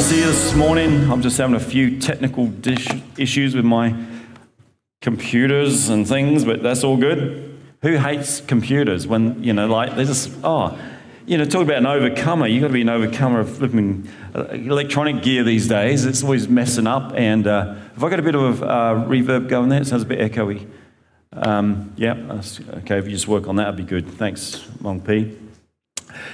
to see you this morning. I'm just having a few technical issues with my computers and things, but that's all good. Who hates computers when, you know, like, they just, oh, you know, talk about an overcomer. You've got to be an overcomer of flipping uh, electronic gear these days. It's always messing up. And uh, have I got a bit of uh, reverb going there? It sounds a bit echoey. Um, yeah, okay, if you just work on that, that'd be good. Thanks, Mong P.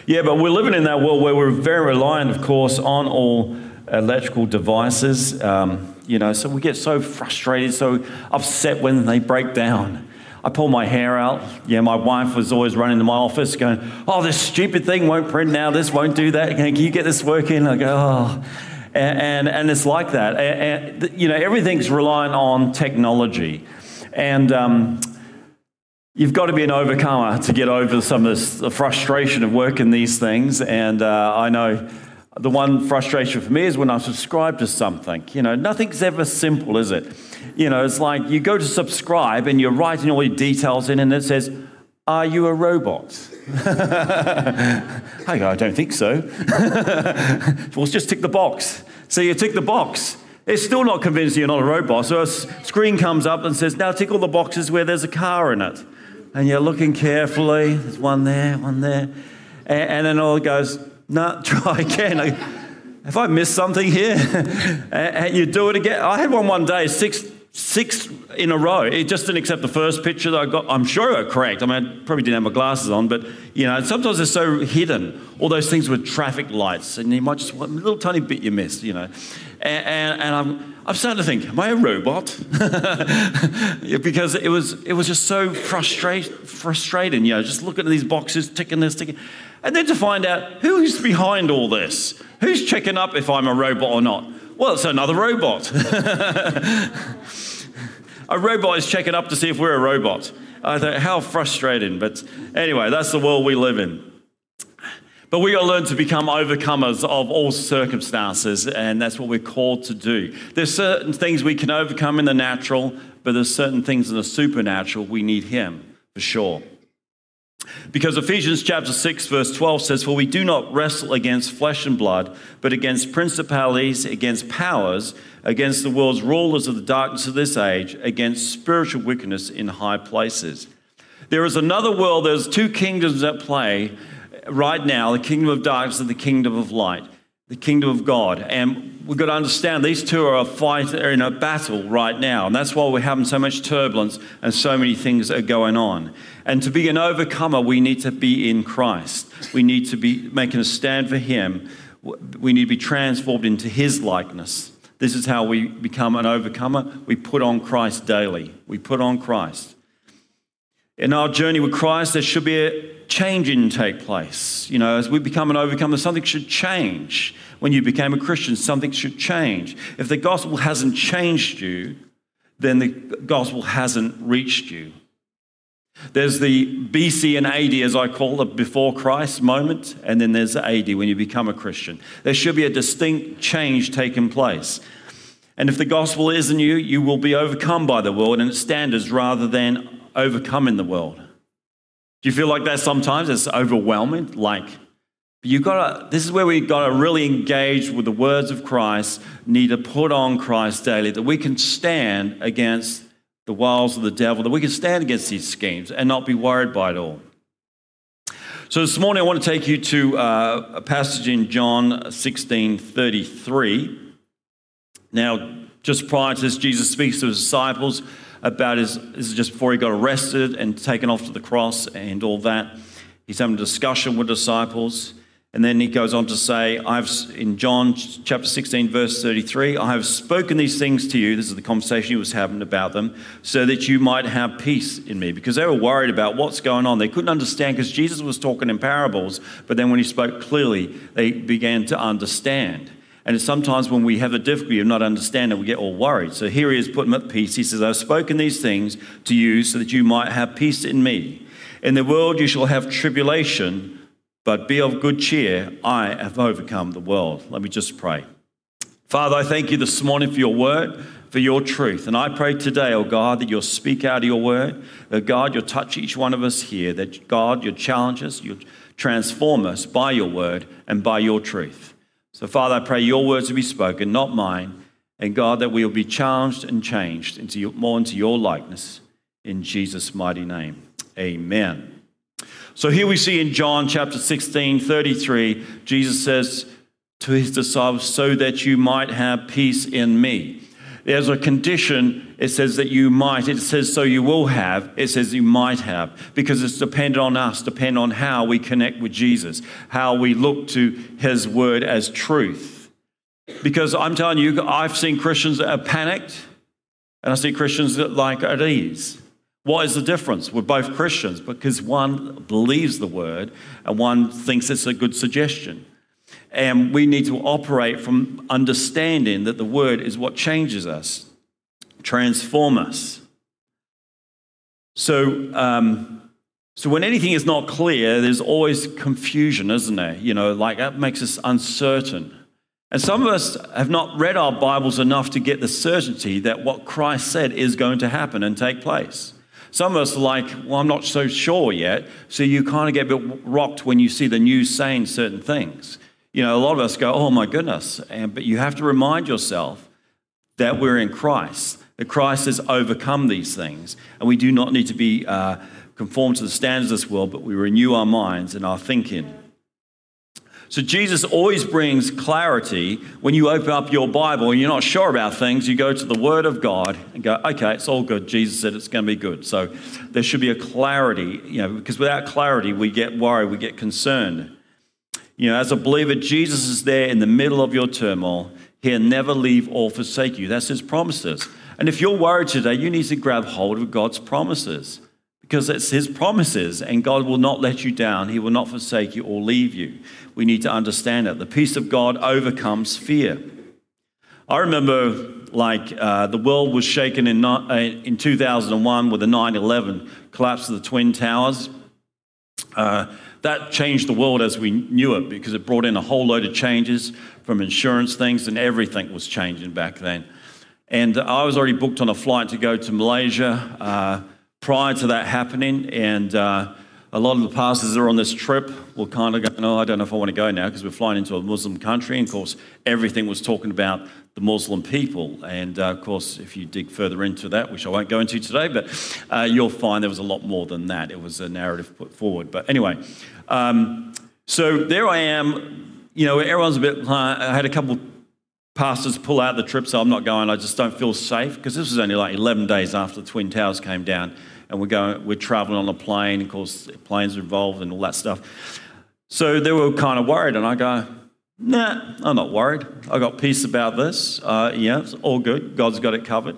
Yeah, but we're living in that world where we're very reliant, of course, on all electrical devices. Um, you know, so we get so frustrated, so upset when they break down. I pull my hair out. Yeah, my wife was always running to my office going, Oh, this stupid thing won't print now. This won't do that. Can you get this working? I go, Oh. And, and, and it's like that. And, and, you know, everything's reliant on technology. And um, You've got to be an overcomer to get over some of this, the frustration of working these things. And uh, I know the one frustration for me is when I subscribe to something. You know, nothing's ever simple, is it? You know, it's like you go to subscribe and you're writing all your details in, and it says, Are you a robot? I go, I don't think so. well, just tick the box. So you tick the box. It's still not convincing you're not a robot. So a screen comes up and says, Now tick all the boxes where there's a car in it and you're looking carefully. There's one there, one there. And, and then all goes, no, try again. Have I missed something here? and you do it again. I had one one day, six, six in a row. It just didn't accept the first picture that I got. I'm sure I correct. I mean, I probably didn't have my glasses on, but you know, sometimes they're so hidden. All those things with traffic lights, and you might just one little tiny bit you missed, you know. And, and, and I'm I'm starting to think, am I a robot? because it was, it was just so frustrate, frustrating, you know, just looking at these boxes, ticking this, ticking. And then to find out who's behind all this? Who's checking up if I'm a robot or not? Well, it's another robot. a robot is checking up to see if we're a robot. I thought, how frustrating. But anyway, that's the world we live in. But we got to learn to become overcomers of all circumstances, and that's what we're called to do. There's certain things we can overcome in the natural, but there's certain things in the supernatural we need Him for sure. Because Ephesians chapter 6, verse 12 says, For we do not wrestle against flesh and blood, but against principalities, against powers, against the world's rulers of the darkness of this age, against spiritual wickedness in high places. There is another world, there's two kingdoms at play right now the kingdom of darkness and the kingdom of light, the kingdom of God. And we've got to understand these two are a fight, are in a battle right now. And that's why we're having so much turbulence and so many things are going on. And to be an overcomer, we need to be in Christ. We need to be making a stand for Him. We need to be transformed into His likeness. This is how we become an overcomer. We put on Christ daily. We put on Christ. In our journey with Christ, there should be a changing take place. You know, as we become an overcomer, something should change. When you became a Christian, something should change. If the gospel hasn't changed you, then the gospel hasn't reached you. There's the BC and AD, as I call it, before Christ moment, and then there's the AD when you become a Christian. There should be a distinct change taking place. And if the gospel is in you, you will be overcome by the world and its standards rather than overcoming the world. Do you feel like that sometimes? It's overwhelming. Like, you gotta, this is where we gotta really engage with the words of Christ, need to put on Christ daily, that we can stand against the wiles of the devil, that we can stand against these schemes and not be worried by it all. So this morning I want to take you to uh, a passage in John 16 33. Now, just prior to this, Jesus speaks to his disciples about his, this is just before he got arrested and taken off to the cross and all that. He's having a discussion with disciples. And then he goes on to say, I've, in John chapter 16, verse 33, I have spoken these things to you. This is the conversation he was having about them, so that you might have peace in me. Because they were worried about what's going on. They couldn't understand because Jesus was talking in parables, but then when he spoke clearly, they began to understand. And sometimes when we have a difficulty of not understanding, we get all worried. So here he is putting at peace. He says, I've spoken these things to you so that you might have peace in me. In the world you shall have tribulation, but be of good cheer. I have overcome the world. Let me just pray. Father, I thank you this morning for your word, for your truth. And I pray today, oh God, that you'll speak out of your word, that God, you'll touch each one of us here, that God, you'll challenge us, you'll transform us by your word and by your truth. So, Father, I pray your words to be spoken, not mine. And God, that we will be challenged and changed into your, more into your likeness. In Jesus' mighty name. Amen. So here we see in John chapter 16, 33, Jesus says to his disciples, So that you might have peace in me. There's a condition, it says that you might. It says so you will have. It says you might have. Because it's dependent on us, dependent on how we connect with Jesus, how we look to his word as truth. Because I'm telling you, I've seen Christians that are panicked, and I see Christians that like at ease. What is the difference? We're both Christians because one believes the word and one thinks it's a good suggestion. And we need to operate from understanding that the word is what changes us, transform us. So, um, so when anything is not clear, there's always confusion, isn't there? You know, like that makes us uncertain. And some of us have not read our Bibles enough to get the certainty that what Christ said is going to happen and take place. Some of us are like, well, I'm not so sure yet. So you kind of get a bit rocked when you see the news saying certain things. You know, a lot of us go, oh my goodness. And, but you have to remind yourself that we're in Christ, that Christ has overcome these things. And we do not need to be uh, conformed to the standards of this world, but we renew our minds and our thinking. So Jesus always brings clarity when you open up your Bible and you're not sure about things, you go to the Word of God and go, okay, it's all good. Jesus said it's going to be good. So there should be a clarity, you know, because without clarity, we get worried, we get concerned. You know, as a believer, Jesus is there in the middle of your turmoil. He'll never leave or forsake you. That's his promises. And if you're worried today, you need to grab hold of God's promises because it's his promises and God will not let you down. He will not forsake you or leave you. We need to understand that. The peace of God overcomes fear. I remember like uh, the world was shaken in, uh, in 2001 with the 9 11 collapse of the Twin Towers. Uh, that changed the world as we knew it because it brought in a whole load of changes from insurance things and everything was changing back then. And I was already booked on a flight to go to Malaysia uh, prior to that happening. And uh, a lot of the pastors that are on this trip were kind of going, oh, I don't know if I want to go now because we're flying into a Muslim country. And of course, everything was talking about the Muslim people. And uh, of course, if you dig further into that, which I won't go into today, but uh, you'll find there was a lot more than that. It was a narrative put forward. But anyway, um, so there I am. You know, everyone's a bit, I had a couple pastors pull out the trip, so I'm not going. I just don't feel safe because this was only like 11 days after the Twin Towers came down. And we're going, we're traveling on a plane. Of course, planes are involved and all that stuff. So they were kind of worried, and I go, Nah, I'm not worried. I got peace about this. Uh, yeah, it's all good. God's got it covered.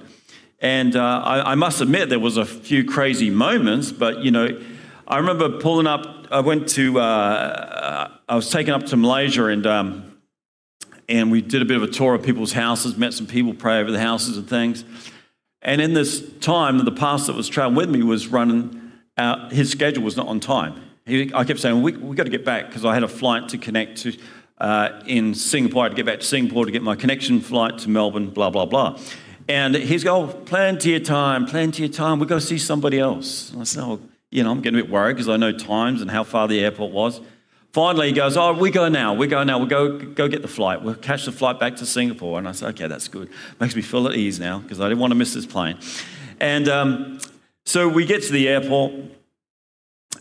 And uh, I, I, must admit, there was a few crazy moments, but you know, I remember pulling up. I went to. Uh, I was taken up to Malaysia, and um, and we did a bit of a tour of people's houses, met some people, pray over the houses and things. And in this time, the pastor that was traveling with me was running out. His schedule was not on time. He, I kept saying, "We we got to get back," because I had a flight to connect to uh, in Singapore. I had to get back to Singapore to get my connection flight to Melbourne, blah, blah, blah. And he's going, oh, plenty of time, plenty of time. We've got to see somebody else. And I said, oh, you know, I'm getting a bit worried because I know times and how far the airport was. Finally, he goes, oh, we go now. We go now. We'll go, go get the flight. We'll catch the flight back to Singapore. And I said, okay, that's good. Makes me feel at ease now because I didn't want to miss this plane. And um, so we get to the airport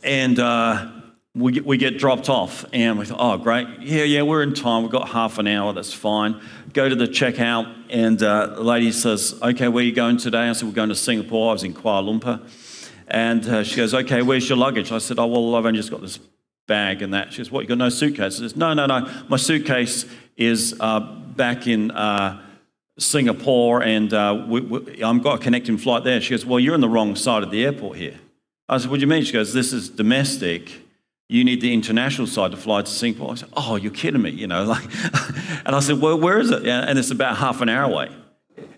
and uh, we get, we get dropped off and we thought, oh, great. Yeah, yeah, we're in time. We've got half an hour. That's fine. Go to the checkout and uh, the lady says, okay, where are you going today? I said, we're going to Singapore. I was in Kuala Lumpur. And uh, she goes, okay, where's your luggage? I said, oh, well, I've only just got this bag and that. She goes, what, you got no suitcase? I says, no, no, no. My suitcase is uh, back in uh, Singapore and uh, we, we, I've got a connecting flight there. She goes, well, you're on the wrong side of the airport here. I said, what do you mean? She goes, this is domestic you need the international side to fly to Singapore. I said, oh, you're kidding me, you know. Like, and I said, well, where is it? And it's about half an hour away.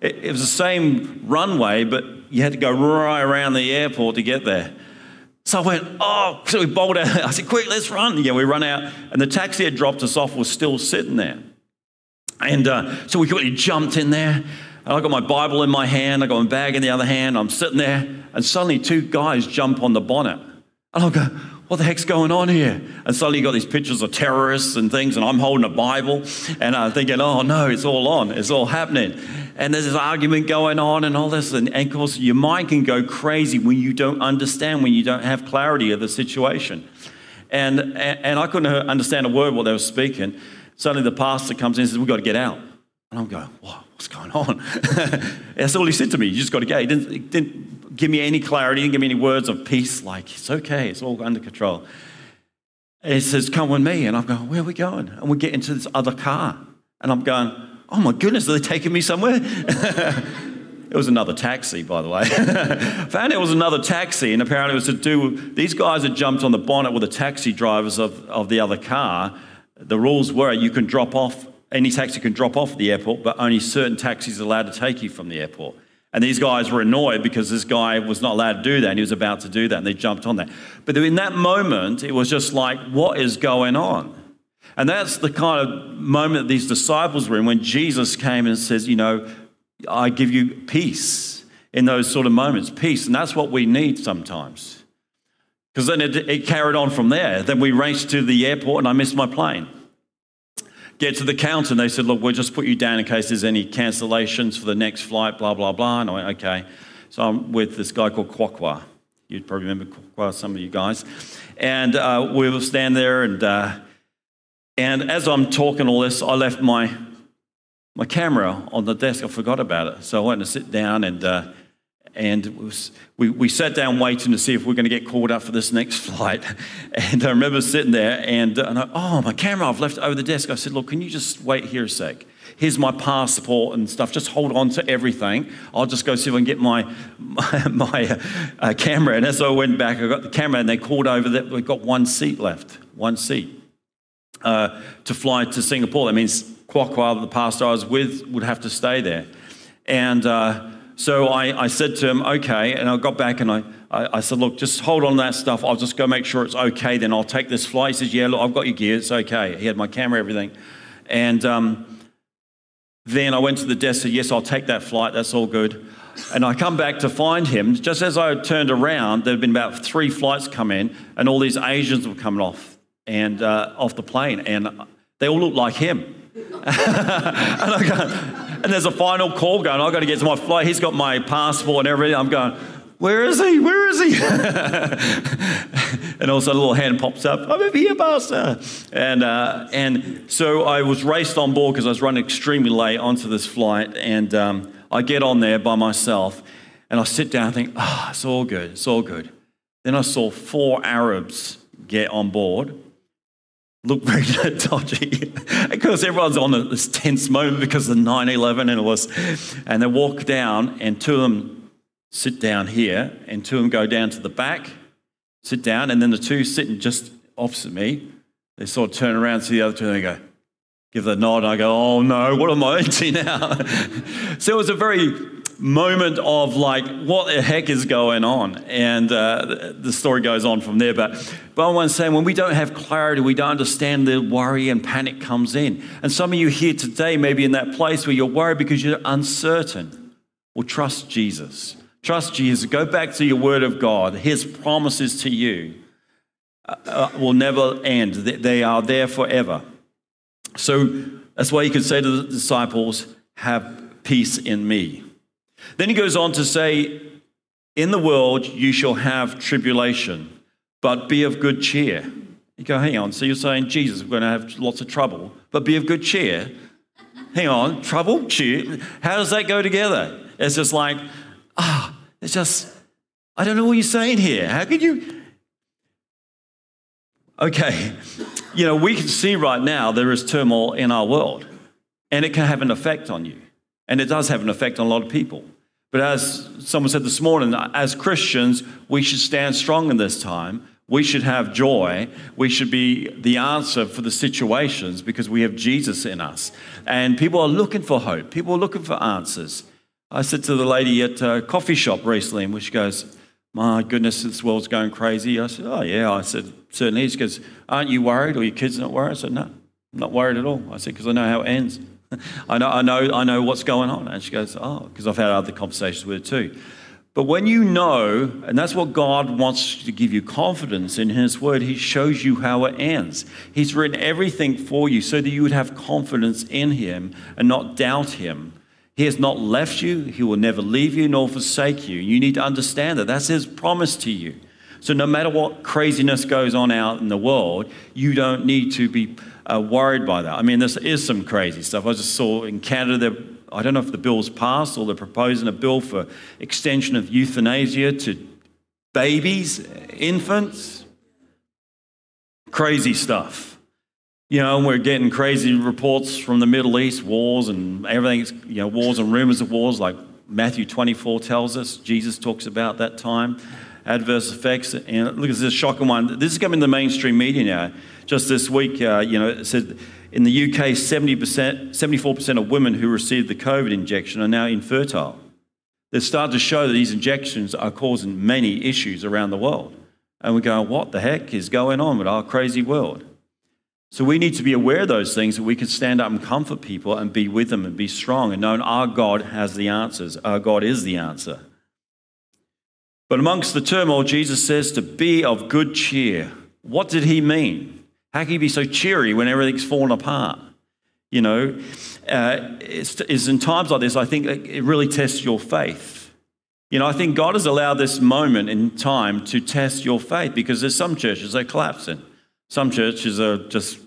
It, it was the same runway, but you had to go right around the airport to get there. So I went, oh, so we bowled out. I said, quick, let's run. Yeah, we run out. And the taxi had dropped us off was still sitting there. And uh, so we quickly jumped in there. And I got my Bible in my hand. I got my bag in the other hand. I'm sitting there. And suddenly two guys jump on the bonnet. And I'll go, what the heck's going on here? And suddenly you got these pictures of terrorists and things, and I'm holding a Bible, and I'm thinking, oh no, it's all on, it's all happening. And there's this argument going on and all this, and, and of course, your mind can go crazy when you don't understand, when you don't have clarity of the situation. And, and, and I couldn't understand a word what they were speaking. Suddenly the pastor comes in and says, We've got to get out. And I'm going, what? What's going on? That's all he said to me. You just got to go. He didn't, he didn't give me any clarity, he didn't give me any words of peace, like, it's okay, it's all under control. And he says, Come with me. And I'm going, Where are we going? And we get into this other car. And I'm going, Oh my goodness, are they taking me somewhere? it was another taxi, by the way. Found it was another taxi, and apparently it was to do, these guys had jumped on the bonnet with the taxi drivers of, of the other car. The rules were you can drop off, any taxi can drop off at the airport, but only certain taxis are allowed to take you from the airport. And these guys were annoyed because this guy was not allowed to do that and he was about to do that and they jumped on that. But in that moment, it was just like, what is going on? And that's the kind of moment these disciples were in when Jesus came and says, you know, I give you peace in those sort of moments, peace. And that's what we need sometimes. Because then it, it carried on from there. Then we raced to the airport and I missed my plane get to the counter and they said, Look, we'll just put you down in case there's any cancellations for the next flight, blah, blah, blah. And I went, Okay. So I'm with this guy called Kwakwa. You'd probably remember Kwakwa, some of you guys. And uh, we will stand there and, uh, and as I'm talking all this, I left my, my camera on the desk. I forgot about it. So I went to sit down and uh, and was, we, we sat down waiting to see if we are going to get called up for this next flight. And I remember sitting there and, and I, oh, my camera, I've left over the desk. I said, look, can you just wait here a sec? Here's my passport and stuff. Just hold on to everything. I'll just go see if I can get my, my, my uh, camera. And as I went back, I got the camera and they called over that we've got one seat left, one seat uh, to fly to Singapore. That means Kwakwa, the pastor I was with, would have to stay there. And uh, so I, I said to him, okay. And I got back and I, I, I, said, look, just hold on to that stuff. I'll just go make sure it's okay. Then I'll take this flight. He says, yeah, look, I've got your gear. It's okay. He had my camera, everything. And um, then I went to the desk, and said, yes, I'll take that flight. That's all good. And I come back to find him. Just as I turned around, there had been about three flights come in, and all these Asians were coming off and uh, off the plane, and they all looked like him. and I go, and there's a final call going, I've got to get to my flight. He's got my passport and everything. I'm going, where is he? Where is he? and also a little hand pops up. I'm over here, Pastor. And, uh, and so I was raced on board because I was running extremely late onto this flight. And um, I get on there by myself and I sit down and think, ah, oh, it's all good. It's all good. Then I saw four Arabs get on board look very dodgy because everyone's on this tense moment because of 9-11 and it was and they walk down and two of them sit down here and two of them go down to the back sit down and then the two sitting just opposite me they sort of turn around see the other two and they go give the nod and i go oh no what am i into now? So it was a very moment of like, what the heck is going on? And uh, the story goes on from there. But, but I want to say, when we don't have clarity, we don't understand, the worry and panic comes in. And some of you here today may be in that place where you're worried because you're uncertain. Well, trust Jesus. Trust Jesus. Go back to your word of God. His promises to you uh, uh will never end, they are there forever. So that's why you could say to the disciples, Have peace in me. Then he goes on to say, In the world you shall have tribulation, but be of good cheer. You go, hang on, so you're saying, Jesus, we're going to have lots of trouble, but be of good cheer? Hang on, trouble, cheer? How does that go together? It's just like, ah, oh, it's just, I don't know what you're saying here. How could you? Okay, you know, we can see right now there is turmoil in our world, and it can have an effect on you. And it does have an effect on a lot of people. But as someone said this morning, as Christians, we should stand strong in this time. We should have joy. We should be the answer for the situations because we have Jesus in us. And people are looking for hope. People are looking for answers. I said to the lady at a coffee shop recently, and she goes, My goodness, this world's going crazy. I said, Oh, yeah. I said, Certainly. She goes, Aren't you worried? Or your kids not worried? I said, No, I'm not worried at all. I said, Because I know how it ends. I know, I know, I know what's going on. And she goes, oh, because I've had other conversations with her too. But when you know, and that's what God wants to give you confidence in His Word, He shows you how it ends. He's written everything for you so that you would have confidence in Him and not doubt Him. He has not left you, He will never leave you nor forsake you. You need to understand that. That's His promise to you. So, no matter what craziness goes on out in the world, you don't need to be uh, worried by that. I mean, this is some crazy stuff. I just saw in Canada, I don't know if the bill's passed or they're proposing a bill for extension of euthanasia to babies, infants. Crazy stuff. You know, we're getting crazy reports from the Middle East, wars and everything, you know, wars and rumors of wars, like Matthew 24 tells us. Jesus talks about that time, adverse effects. And look, this is a shocking one. This is coming in the mainstream media now. Just this week, uh, you know, it said in the UK, 70%, 74% of women who received the COVID injection are now infertile. They've started to show that these injections are causing many issues around the world. And we're going, what the heck is going on with our crazy world? So we need to be aware of those things that we can stand up and comfort people and be with them and be strong and knowing our God has the answers. Our God is the answer. But amongst the turmoil, Jesus says to be of good cheer. What did he mean? How can you be so cheery when everything's fallen apart? You know, uh, in times like this, I think it really tests your faith. You know, I think God has allowed this moment in time to test your faith because there's some churches that are collapsing. Some churches are just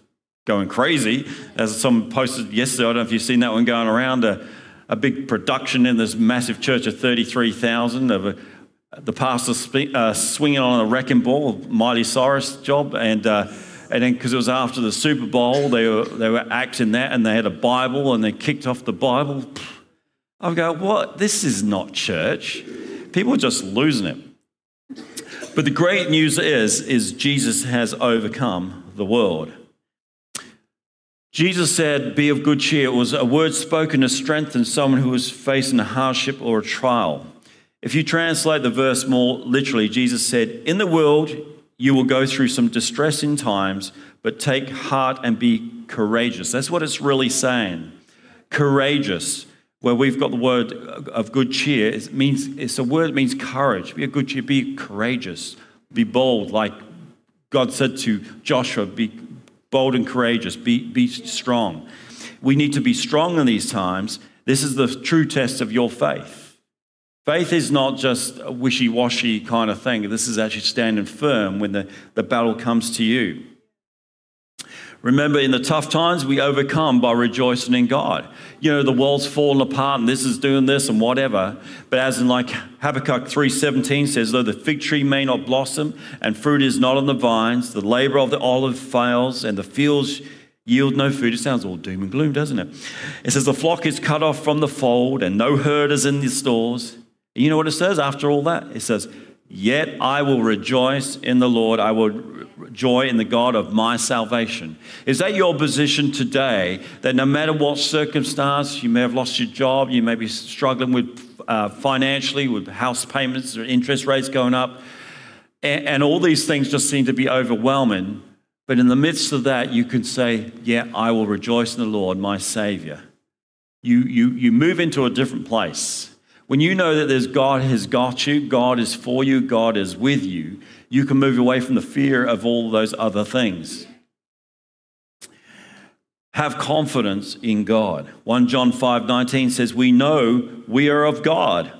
going crazy. As someone posted yesterday, I don't know if you've seen that one going around, a, a big production in this massive church of 33,000 of a, the pastor uh, swinging on a wrecking ball, Miley Cyrus job, and uh, and then because it was after the Super Bowl, they were, they were acting that and they had a Bible and they kicked off the Bible. I go, what? This is not church. People are just losing it. But the great news is, is Jesus has overcome the world. Jesus said, Be of good cheer. It was a word spoken to strengthen someone who was facing a hardship or a trial. If you translate the verse more literally, Jesus said, In the world you will go through some distressing times, but take heart and be courageous. That's what it's really saying. Courageous, where we've got the word of good cheer, it means it's a word that means courage. Be a good cheer, be courageous, be bold, like God said to Joshua, be bold and courageous, be, be strong. We need to be strong in these times. This is the true test of your faith. Faith is not just a wishy washy kind of thing. This is actually standing firm when the, the battle comes to you. Remember, in the tough times, we overcome by rejoicing in God. You know, the world's fallen apart and this is doing this and whatever. But as in like Habakkuk 3.17 says, though the fig tree may not blossom and fruit is not on the vines, the labor of the olive fails and the fields yield no food. It sounds all doom and gloom, doesn't it? It says the flock is cut off from the fold and no herd is in the stores. You know what it says after all that? It says, Yet I will rejoice in the Lord. I will joy in the God of my salvation. Is that your position today? That no matter what circumstance, you may have lost your job, you may be struggling with uh, financially, with house payments or interest rates going up, and, and all these things just seem to be overwhelming. But in the midst of that, you can say, Yeah, I will rejoice in the Lord, my Savior. You, you, you move into a different place. When you know that there's God has got you, God is for you, God is with you, you can move away from the fear of all those other things. Have confidence in God. 1 John 5 19 says, We know we are of God.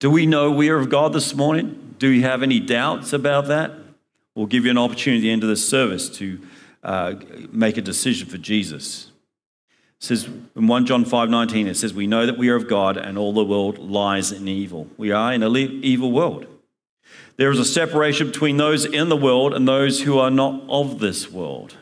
Do we know we are of God this morning? Do you have any doubts about that? We'll give you an opportunity at the end of this service to uh, make a decision for Jesus. It says in 1 John 5:19 it says we know that we are of God and all the world lies in evil. We are in an evil world. There is a separation between those in the world and those who are not of this world.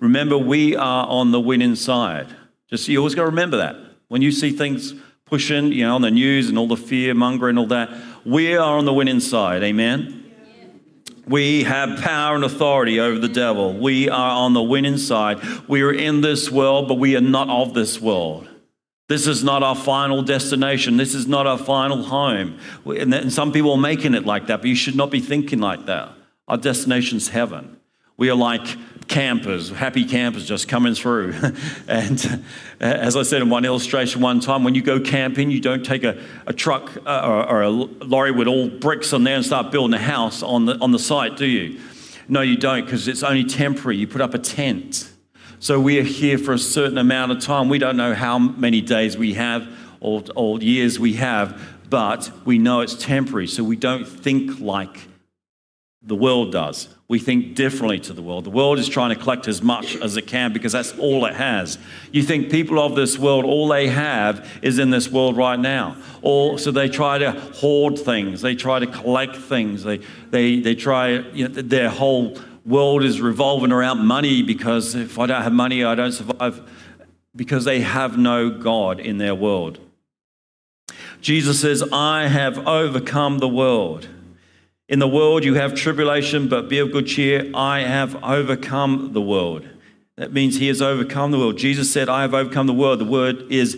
Remember we are on the winning side. Just you always got to remember that. When you see things pushing, you know, on the news and all the fear mongering and all that, we are on the winning side. Amen. We have power and authority over the devil. We are on the winning side. We are in this world, but we are not of this world. This is not our final destination. This is not our final home. And some people are making it like that, but you should not be thinking like that. Our destination is heaven. We are like campers, happy campers just coming through. and as I said in one illustration one time, when you go camping, you don't take a, a truck uh, or, or, a lorry with all bricks on there and start building a house on the, on the site, do you? No, you don't, because it's only temporary. You put up a tent. So we are here for a certain amount of time. We don't know how many days we have or, or years we have, but we know it's temporary. So we don't think like the world does. We think differently to the world. The world is trying to collect as much as it can because that's all it has. You think people of this world, all they have is in this world right now. All, so they try to hoard things, they try to collect things, they, they, they try, you know, their whole world is revolving around money because if I don't have money, I don't survive because they have no God in their world. Jesus says, I have overcome the world. In the world you have tribulation, but be of good cheer. I have overcome the world. That means he has overcome the world. Jesus said, I have overcome the world. The word is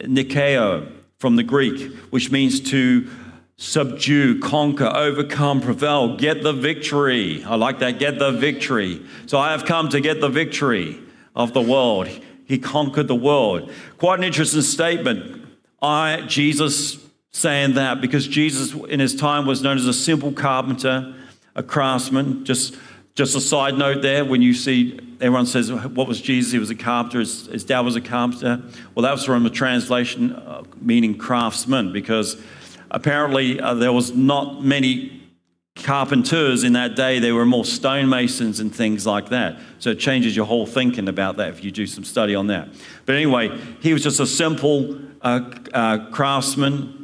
nikeo from the Greek, which means to subdue, conquer, overcome, prevail, get the victory. I like that, get the victory. So I have come to get the victory of the world. He conquered the world. Quite an interesting statement. I, Jesus, saying that because Jesus in his time was known as a simple carpenter, a craftsman. Just, just a side note there, when you see everyone says, What was Jesus? He was a carpenter, his, his dad was a carpenter. Well, that was from a translation uh, meaning craftsman because apparently uh, there was not many carpenters in that day they were more stonemasons and things like that so it changes your whole thinking about that if you do some study on that but anyway he was just a simple uh, uh, craftsman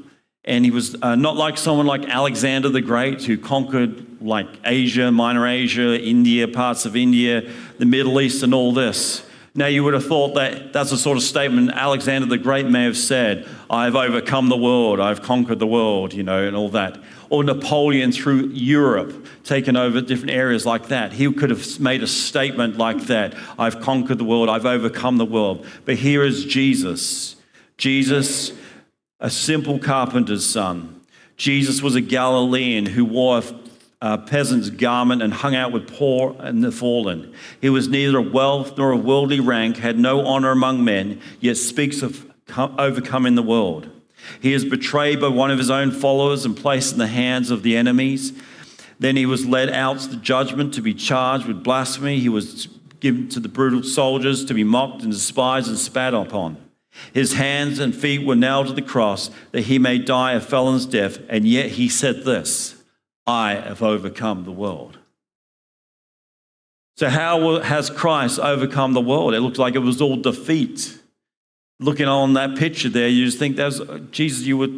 and he was uh, not like someone like Alexander the Great, who conquered like Asia, Minor Asia, India, parts of India, the Middle East, and all this. Now, you would have thought that that's the sort of statement Alexander the Great may have said I've overcome the world, I've conquered the world, you know, and all that. Or Napoleon through Europe, taken over different areas like that. He could have made a statement like that I've conquered the world, I've overcome the world. But here is Jesus. Jesus a simple carpenter's son. Jesus was a Galilean who wore a peasant's garment and hung out with poor and the fallen. He was neither of wealth nor of worldly rank, had no honor among men, yet speaks of overcoming the world. He is betrayed by one of his own followers and placed in the hands of the enemies. Then he was led out to judgment to be charged with blasphemy. He was given to the brutal soldiers to be mocked and despised and spat upon. His hands and feet were nailed to the cross that he may die a felon's death, and yet he said this I have overcome the world. So, how has Christ overcome the world? It looks like it was all defeat. Looking on that picture there, you just think that's Jesus, you were,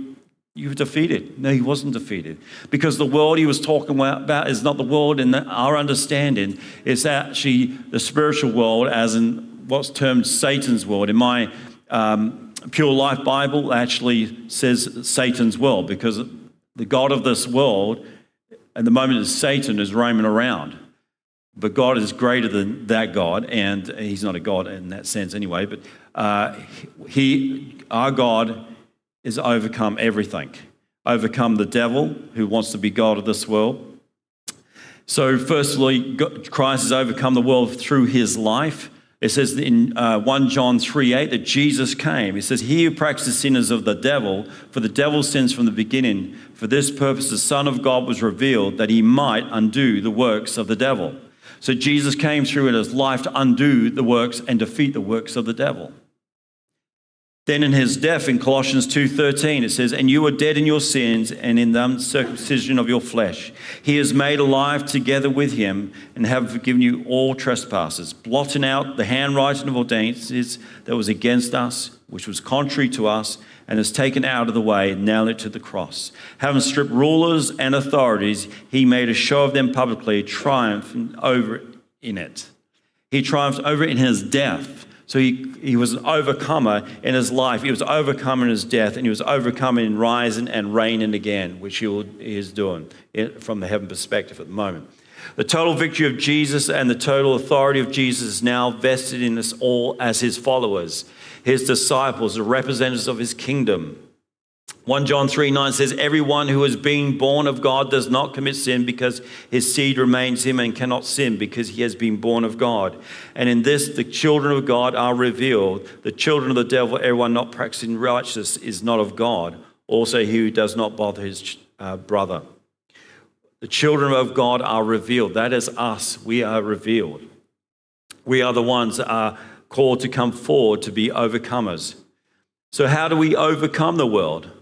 you were defeated. No, he wasn't defeated. Because the world he was talking about is not the world in our understanding, it's actually the spiritual world, as in what's termed Satan's world. In my um, Pure Life Bible actually says Satan's world because the God of this world, at the moment, is Satan is roaming around. But God is greater than that God, and He's not a God in that sense anyway. But uh, He, our God, is overcome everything, overcome the devil who wants to be God of this world. So, firstly, Christ has overcome the world through His life. It says in uh, 1 John 3 8 that Jesus came. It says, He who practices sin is of the devil, for the devil sins from the beginning. For this purpose, the Son of God was revealed that he might undo the works of the devil. So Jesus came through in his life to undo the works and defeat the works of the devil. Then in his death in Colossians 2:13 it says and you were dead in your sins and in the uncircumcision of your flesh. He is made alive together with him and have forgiven you all trespasses blotting out the handwriting of ordinances that was against us which was contrary to us and has taken out of the way nailed it to the cross. Having stripped rulers and authorities he made a show of them publicly triumphing over in it. He triumphed over in his death so he, he was an overcomer in his life. He was overcome in his death, and he was overcome in rising and reigning again, which he, will, he is doing eh, from the heaven perspective at the moment. The total victory of Jesus and the total authority of Jesus is now vested in us all as his followers, his disciples, the representatives of his kingdom. 1 John 3 9 says, Everyone who is being born of God does not commit sin because his seed remains him and cannot sin because he has been born of God. And in this, the children of God are revealed. The children of the devil, everyone not practicing righteousness, is not of God. Also, he who does not bother his uh, brother. The children of God are revealed. That is us. We are revealed. We are the ones that are called to come forward to be overcomers. So, how do we overcome the world?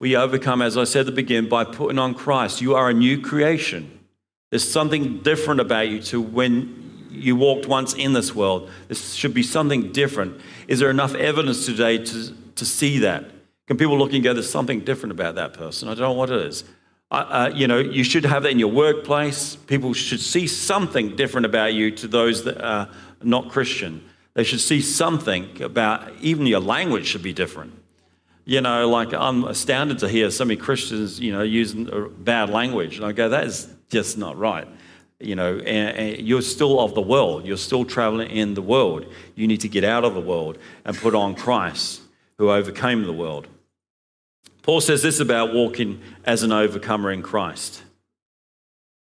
We overcome, as I said at the beginning, by putting on Christ. You are a new creation. There's something different about you to when you walked once in this world. This should be something different. Is there enough evidence today to, to see that? Can people look and go, there's something different about that person? I don't know what it is. Uh, you know, you should have that in your workplace. People should see something different about you to those that are not Christian. They should see something about, even your language should be different. You know, like I'm astounded to hear so many Christians, you know, using uh, bad language. And I go, that is just not right. You know, and, and you're still of the world. You're still traveling in the world. You need to get out of the world and put on Christ who overcame the world. Paul says this about walking as an overcomer in Christ.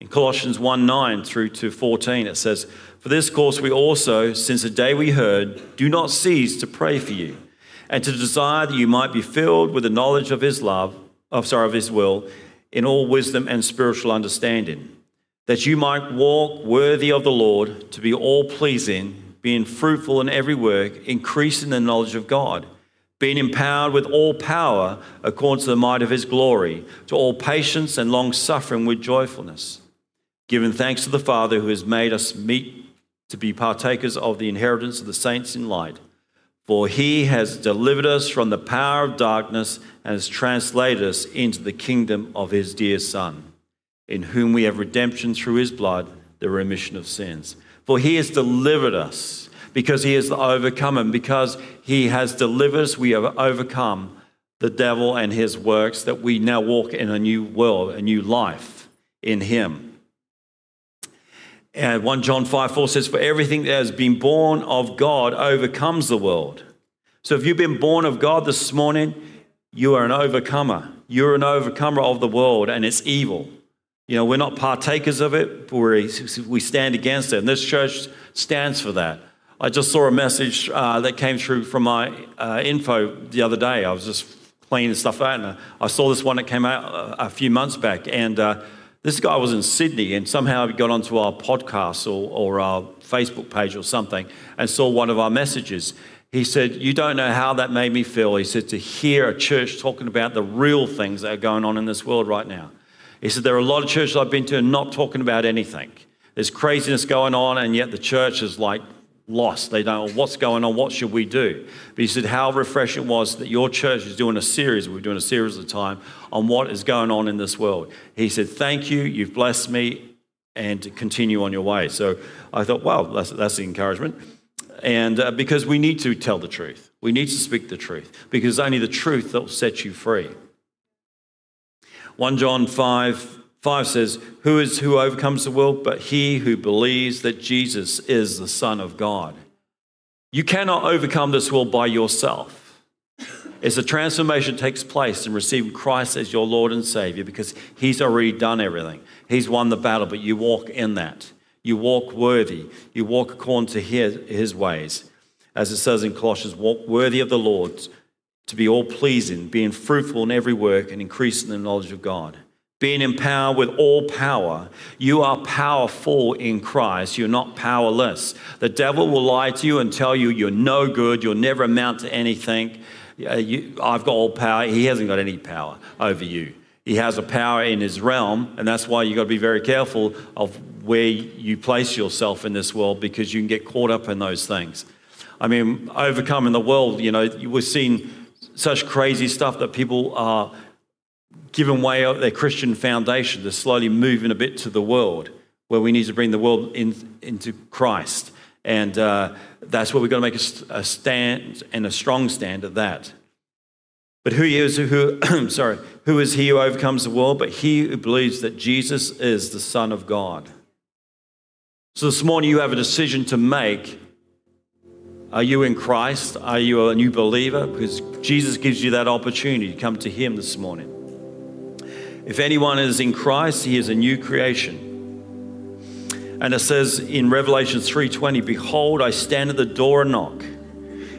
In Colossians 1 9 through to 14, it says, For this cause we also, since the day we heard, do not cease to pray for you and to desire that you might be filled with the knowledge of his love, of sorry, of his will, in all wisdom and spiritual understanding, that you might walk worthy of the Lord, to be all pleasing, being fruitful in every work, increasing the knowledge of God, being empowered with all power according to the might of his glory, to all patience and long suffering with joyfulness, giving thanks to the Father who has made us meet to be partakers of the inheritance of the saints in light. For he has delivered us from the power of darkness and has translated us into the kingdom of his dear Son, in whom we have redemption through his blood, the remission of sins. For he has delivered us because he has overcome and because he has delivered us, we have overcome the devil and his works, that we now walk in a new world, a new life in him. And 1 John 5 4 says, For everything that has been born of God overcomes the world. So if you've been born of God this morning, you are an overcomer. You're an overcomer of the world and its evil. You know, we're not partakers of it, but we stand against it. And this church stands for that. I just saw a message uh, that came through from my uh, info the other day. I was just cleaning stuff out, and I saw this one that came out a, a few months back. And uh, this guy was in Sydney and somehow he got onto our podcast or, or our Facebook page or something and saw one of our messages. He said, You don't know how that made me feel. He said, To hear a church talking about the real things that are going on in this world right now. He said, There are a lot of churches I've been to and not talking about anything. There's craziness going on, and yet the church is like lost. They don't know what's going on, what should we do? But he said how refreshing it was that your church is doing a series, we're doing a series at time, on what is going on in this world. He said, Thank you, you've blessed me, and continue on your way. So I thought, wow, that's, that's the encouragement. And uh, because we need to tell the truth, we need to speak the truth, because only the truth that will set you free. 1 John 5 5 says, Who is who overcomes the world but he who believes that Jesus is the Son of God? You cannot overcome this world by yourself. It's a transformation that takes place in receiving Christ as your Lord and Savior because He's already done everything. He's won the battle, but you walk in that. You walk worthy. You walk according to His, his ways. As it says in Colossians, walk worthy of the Lord to be all pleasing, being fruitful in every work and increasing the knowledge of God being empowered with all power. You are powerful in Christ. You're not powerless. The devil will lie to you and tell you you're no good, you'll never amount to anything. Uh, you, I've got all power. He hasn't got any power over you. He has a power in his realm, and that's why you've got to be very careful of where you place yourself in this world because you can get caught up in those things. I mean, overcoming the world, you know, we're seeing such crazy stuff that people are given way of their Christian foundation. They're slowly moving a bit to the world, where we need to bring the world in, into Christ. And uh, that's where we've got to make a, a, stand and a strong stand at that. But who is who? sorry, who is he who overcomes the world? But he who believes that Jesus is the Son of God. So this morning you have a decision to make Are you in Christ? Are you a new believer? Because Jesus gives you that opportunity to come to Him this morning. If anyone is in Christ, he is a new creation. And it says in Revelation 3:20, "Behold, I stand at the door and knock.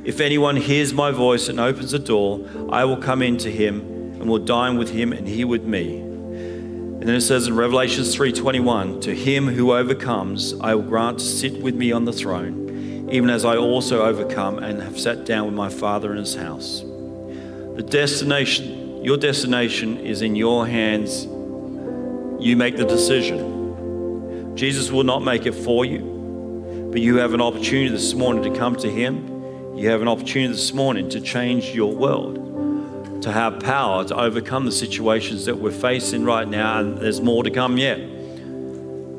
If anyone hears my voice and opens the door, I will come in to him and will dine with him and he with me." And then it says in Revelation 3:21, "To him who overcomes, I will grant to sit with me on the throne, even as I also overcome and have sat down with my Father in his house." The destination your destination is in your hands. You make the decision. Jesus will not make it for you, but you have an opportunity this morning to come to Him. You have an opportunity this morning to change your world, to have power to overcome the situations that we're facing right now, and there's more to come yet.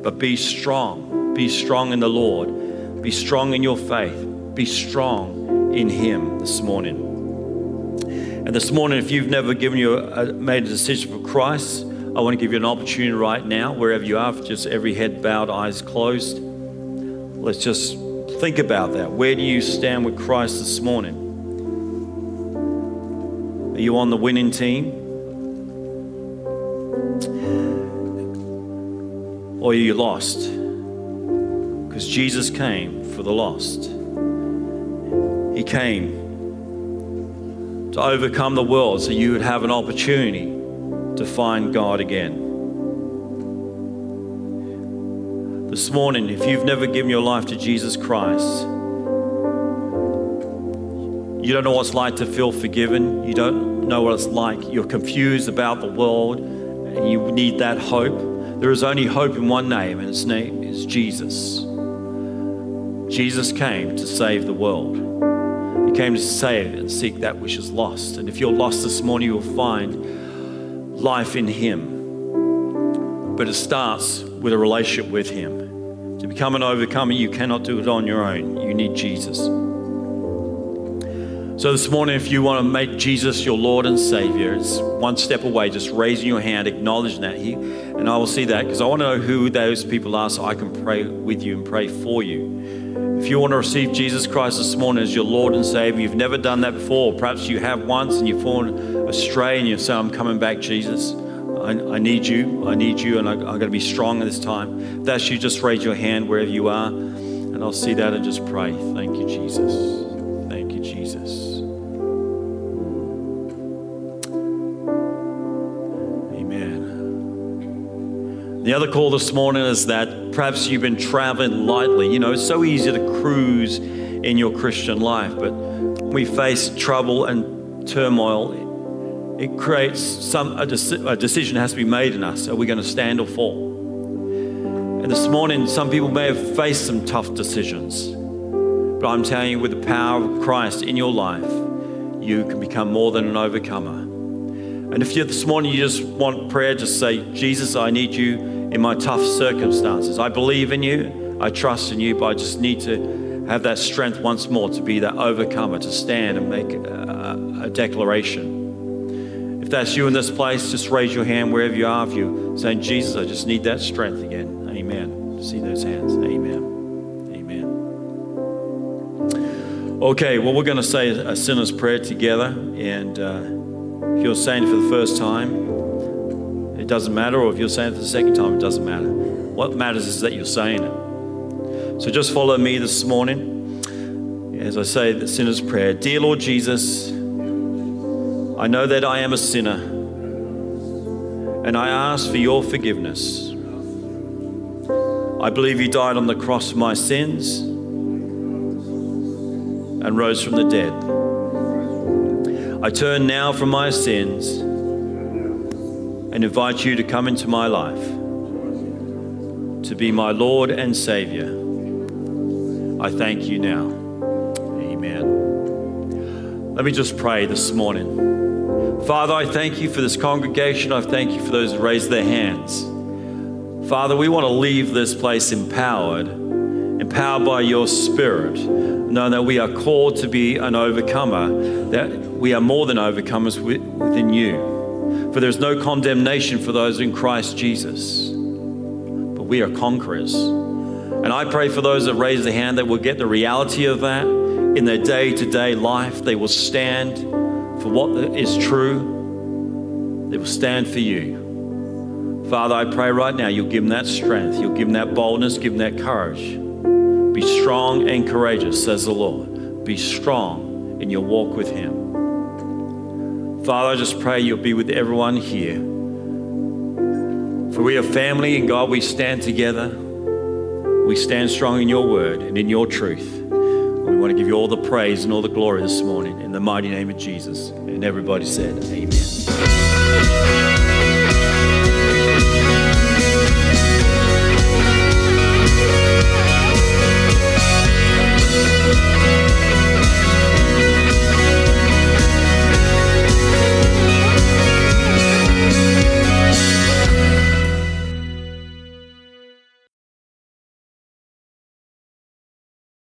But be strong. Be strong in the Lord. Be strong in your faith. Be strong in Him this morning. And this morning, if you've never given you a, uh, made a decision for Christ, I want to give you an opportunity right now, wherever you are, just every head bowed, eyes closed. Let's just think about that. Where do you stand with Christ this morning? Are you on the winning team? Or are you lost? Because Jesus came for the lost. He came to overcome the world so you would have an opportunity to find God again. This morning, if you've never given your life to Jesus Christ, you don't know what it's like to feel forgiven, you don't know what it's like, you're confused about the world, and you need that hope. There is only hope in one name, and its name is Jesus. Jesus came to save the world came to save and seek that which is lost. And if you're lost this morning, you'll find life in Him. But it starts with a relationship with Him. To become an overcomer, you cannot do it on your own. You need Jesus. So, this morning, if you want to make Jesus your Lord and Savior, it's one step away, just raising your hand, acknowledging that. He, and I will see that because I want to know who those people are so I can pray with you and pray for you. If you want to receive Jesus Christ this morning as your Lord and Savior, you've never done that before. Perhaps you have once and you've fallen astray and you say, I'm coming back, Jesus. I, I need you. I need you, and I, I've got to be strong at this time. If that's you, just raise your hand wherever you are, and I'll see that and just pray. Thank you, Jesus. The other call this morning is that perhaps you've been traveling lightly. You know, it's so easy to cruise in your Christian life, but we face trouble and turmoil. It creates some a, deci- a decision has to be made in us. Are we going to stand or fall? And this morning, some people may have faced some tough decisions, but I'm telling you, with the power of Christ in your life, you can become more than an overcomer. And if you this morning you just want prayer, just say, Jesus, I need you in my tough circumstances. I believe in you, I trust in you, but I just need to have that strength once more to be that overcomer, to stand and make a, a declaration. If that's you in this place, just raise your hand wherever you are. If you're saying, Jesus, I just need that strength again. Amen. See those hands. Amen. Amen. Okay, well, we're going to say a sinner's prayer together. And uh, if you're saying it for the first time, it doesn't matter. Or if you're saying it for the second time, it doesn't matter. What matters is that you're saying it. So just follow me this morning as I say the sinner's prayer. Dear Lord Jesus, I know that I am a sinner and I ask for your forgiveness. I believe you died on the cross for my sins and rose from the dead. I turn now from my sins and invite you to come into my life to be my Lord and Savior. I thank you now. Amen. Let me just pray this morning. Father, I thank you for this congregation. I thank you for those who raised their hands. Father, we want to leave this place empowered, empowered by your Spirit, knowing that we are called to be an overcomer, that we are more than overcomers within you. For there's no condemnation for those in Christ Jesus, but we are conquerors. And I pray for those that raise their hand that will get the reality of that in their day to day life. They will stand for what is true. They will stand for you. Father, I pray right now you'll give them that strength, you'll give them that boldness, give them that courage. Be strong and courageous, says the Lord. Be strong in your walk with Him. Father, I just pray you'll be with everyone here. For we are family, and God, we stand together. We stand strong in your word and in your truth. We want to give you all the praise and all the glory this morning in the mighty name of Jesus. And everybody said, Amen.